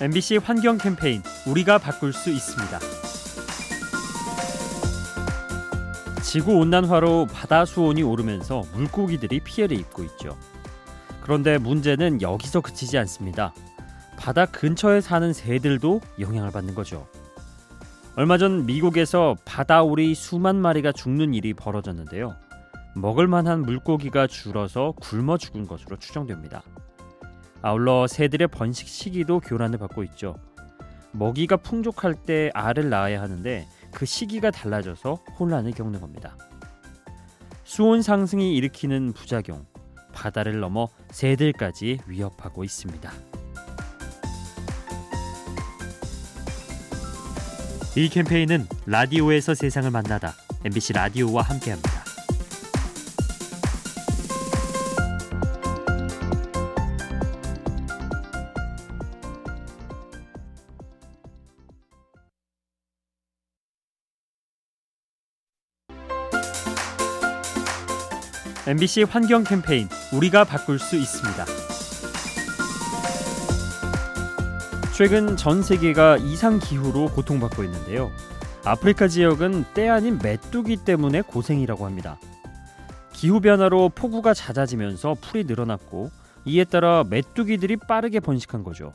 MBC 환경 캠페인 우리가 바꿀 수 있습니다. 지구 온난화로 바다 수온이 오르면서 물고기들이 피해를 입고 있죠. 그런데 문제는 여기서 그치지 않습니다. 바다 근처에 사는 새들도 영향을 받는 거죠. 얼마 전 미국에서 바다오리 수만 마리가 죽는 일이 벌어졌는데요. 먹을 만한 물고기가 줄어서 굶어 죽은 것으로 추정됩니다. 아울러 새들의 번식 시기도 교란을 받고 있죠. 먹이가 풍족할 때 알을 낳아야 하는데 그 시기가 달라져서 혼란을 겪는 겁니다. 수온 상승이 일으키는 부작용, 바다를 넘어 새들까지 위협하고 있습니다. 이 캠페인은 라디오에서 세상을 만나다 MBC 라디오와 함께합니다. MBC 환경 캠페인 우리가 바꿀 수 있습니다. 최근 전 세계가 이상 기후로 고통받고 있는데요. 아프리카 지역은 때 아닌 메뚜기 때문에 고생이라고 합니다. 기후 변화로 폭우가 잦아지면서 풀이 늘어났고 이에 따라 메뚜기들이 빠르게 번식한 거죠.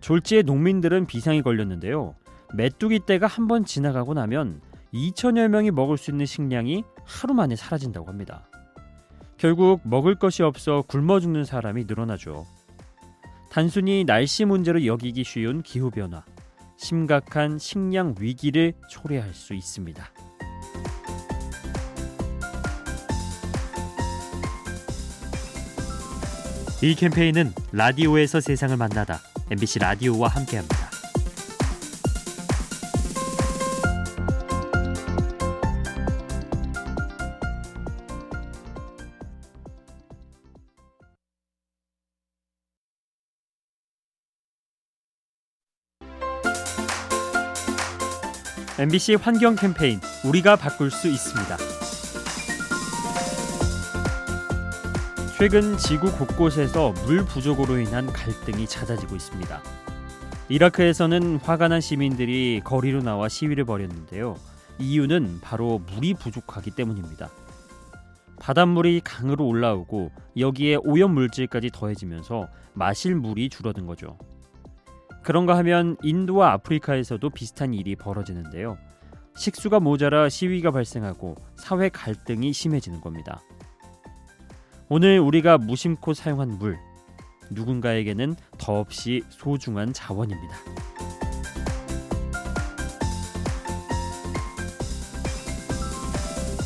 졸지에 농민들은 비상이 걸렸는데요. 메뚜기 때가 한 번 지나가고 나면 2천여 명이 먹을 수 있는 식량이 하루 만에 사라진다고 합니다. 결국 먹을 것이 없어 굶어 죽는 사람이 늘어나죠. 단순히 날씨 문제로 여기기 쉬운 기후 변화, 심각한 식량 위기를 초래할 수 있습니다. 이 캠페인은 라디오에서 세상을 만나다 MBC 라디오와 함께합니다. MBC 환경 캠페인 우리가 바꿀 수 있습니다. 최근 지구 곳곳에서 물 부족으로 인한 갈등이 잦아지고 있습니다. 이라크에서는 화가 난 시민들이 거리로 나와 시위를 벌였는데요. 이유는 바로 물이 부족하기 때문입니다. 바닷물이 강으로 올라오고 여기에 오염 물질까지 더해지면서 마실 물이 줄어든 거죠. 그런가 하면 인도와 아프리카에서도 비슷한 일이 벌어지는데요. 식수가 모자라 시위가 발생하고 사회 갈등이 심해지는 겁니다. 오늘 우리가 무심코 사용한 물, 누군가에게는 더없이 소중한 자원입니다.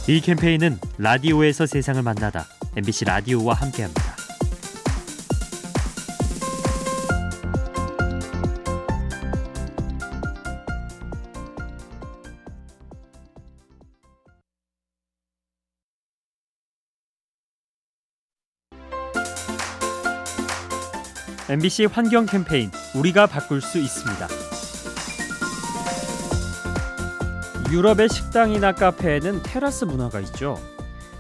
이 캠페인은 라디오에서 세상을 만나다 MBC 라디오와 함께합니다. MBC 환경 캠페인 우리가 바꿀 수 있습니다. 유럽의 식당이나 카페에는 테라스 문화가 있죠.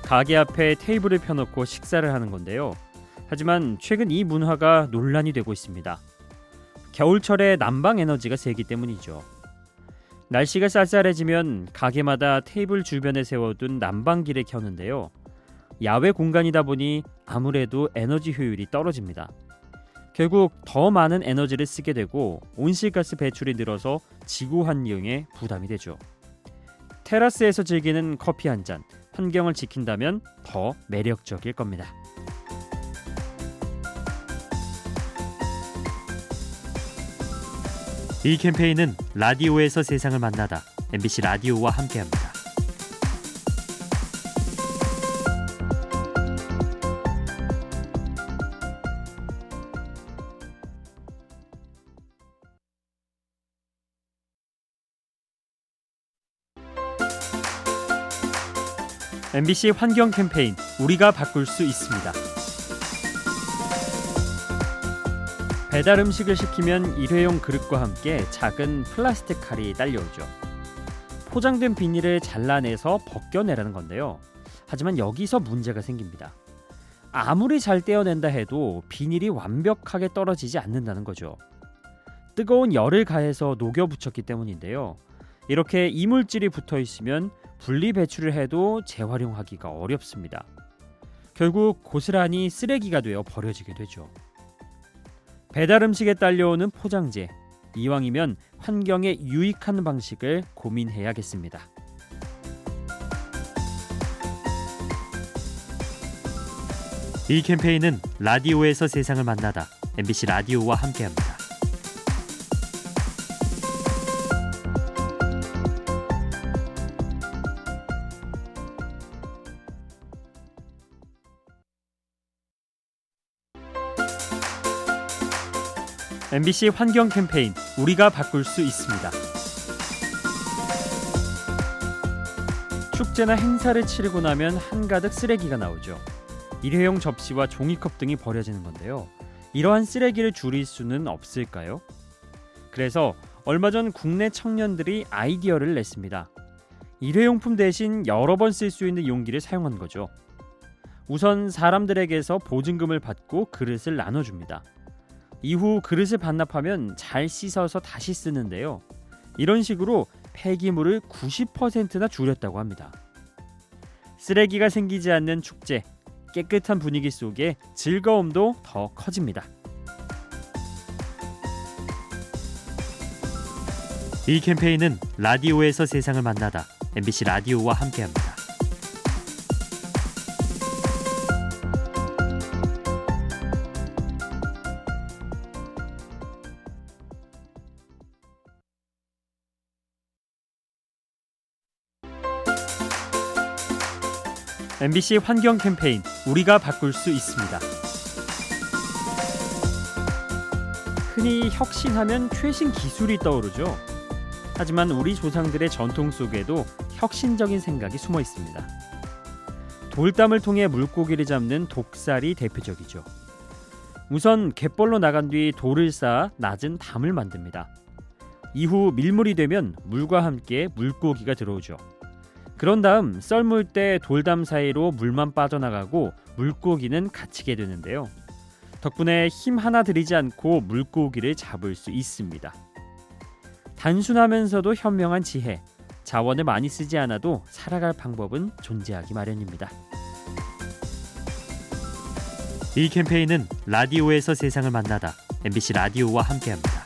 가게 앞에 테이블을 펴놓고 식사를 하는 건데요. 하지만 최근 이 문화가 논란이 되고 있습니다. 겨울철에 난방 에너지가 세기 때문이죠. 날씨가 쌀쌀해지면 가게마다 테이블 주변에 세워둔 난방기를 켜는데요. 야외 공간이다 보니 아무래도 에너지 효율이 떨어집니다. 결국 더 많은 에너지를 쓰게 되고 온실가스 배출이 늘어서 지구 환경에 부담이 되죠. 테라스에서 즐기는 커피 한 잔, 환경을 지킨다면 더 매력적일 겁니다. 이 캠페인은 라디오에서 세상을 만나다 MBC 라디오와 함께합니다. MBC 환경 캠페인 우리가 바꿀 수 있습니다. 배달 음식을 시키면 일회용 그릇과 함께 작은 플라스틱 칼이 딸려오죠. 포장된 비닐을 잘라내서 벗겨내라는 건데요. 하지만 여기서 문제가 생깁니다. 아무리 잘 떼어낸다 해도 비닐이 완벽하게 떨어지지 않는다는 거죠. 뜨거운 열을 가해서 녹여 붙였기 때문인데요. 이렇게 이물질이 붙어 있으면 분리 배출을 해도 재활용하기가 어렵습니다. 결국 고스란히 쓰레기가 되어 버려지게 되죠. 배달 음식에 딸려오는 포장재. 이왕이면 환경에 유익한 방식을 고민해야겠습니다. 이 캠페인은 라디오에서 세상을 만나다 MBC 라디오와 함께합니다. MBC 환경 캠페인 우리가 바꿀 수 있습니다. 축제나 행사를 치르고 나면 한가득 쓰레기가 나오죠. 일회용 접시와 종이컵 등이 버려지는 건데요. 이러한 쓰레기를 줄일 수는 없을까요? 그래서 얼마 전 국내 청년들이 아이디어를 냈습니다. 일회용품 대신 여러 번 쓸 수 있는 용기를 사용한 거죠. 우선 사람들에게서 보증금을 받고 그릇을 나눠줍니다. 이후 그릇을 반납하면 잘 씻어서 다시 쓰는데요. 이런 식으로 폐기물을 90%나 줄였다고 합니다. 쓰레기가 생기지 않는 축제, 깨끗한 분위기 속에 즐거움도 더 커집니다. 이 캠페인은 라디오에서 세상을 만나다 MBC 라디오와 함께합니다. MBC 환경 캠페인 우리가 바꿀 수 있습니다. 흔히 혁신하면 최신 기술이 떠오르죠. 하지만 우리 조상들의 전통 속에도 혁신적인 생각이 숨어 있습니다. 돌담을 통해 물고기를 잡는 독살이 대표적이죠. 우선 갯벌로 나간 뒤 돌을 쌓아 낮은 담을 만듭니다. 이후 밀물이 되면 물과 함께 물고기가 들어오죠. 그런 다음 썰물 때 돌담 사이로 물만 빠져나가고 물고기는 갇히게 되는데요. 덕분에 힘 하나 들이지 않고 물고기를 잡을 수 있습니다. 단순하면서도 현명한 지혜, 자원을 많이 쓰지 않아도 살아갈 방법은 존재하기 마련입니다. 이 캠페인은 라디오에서 세상을 만나다 MBC 라디오와 함께합니다.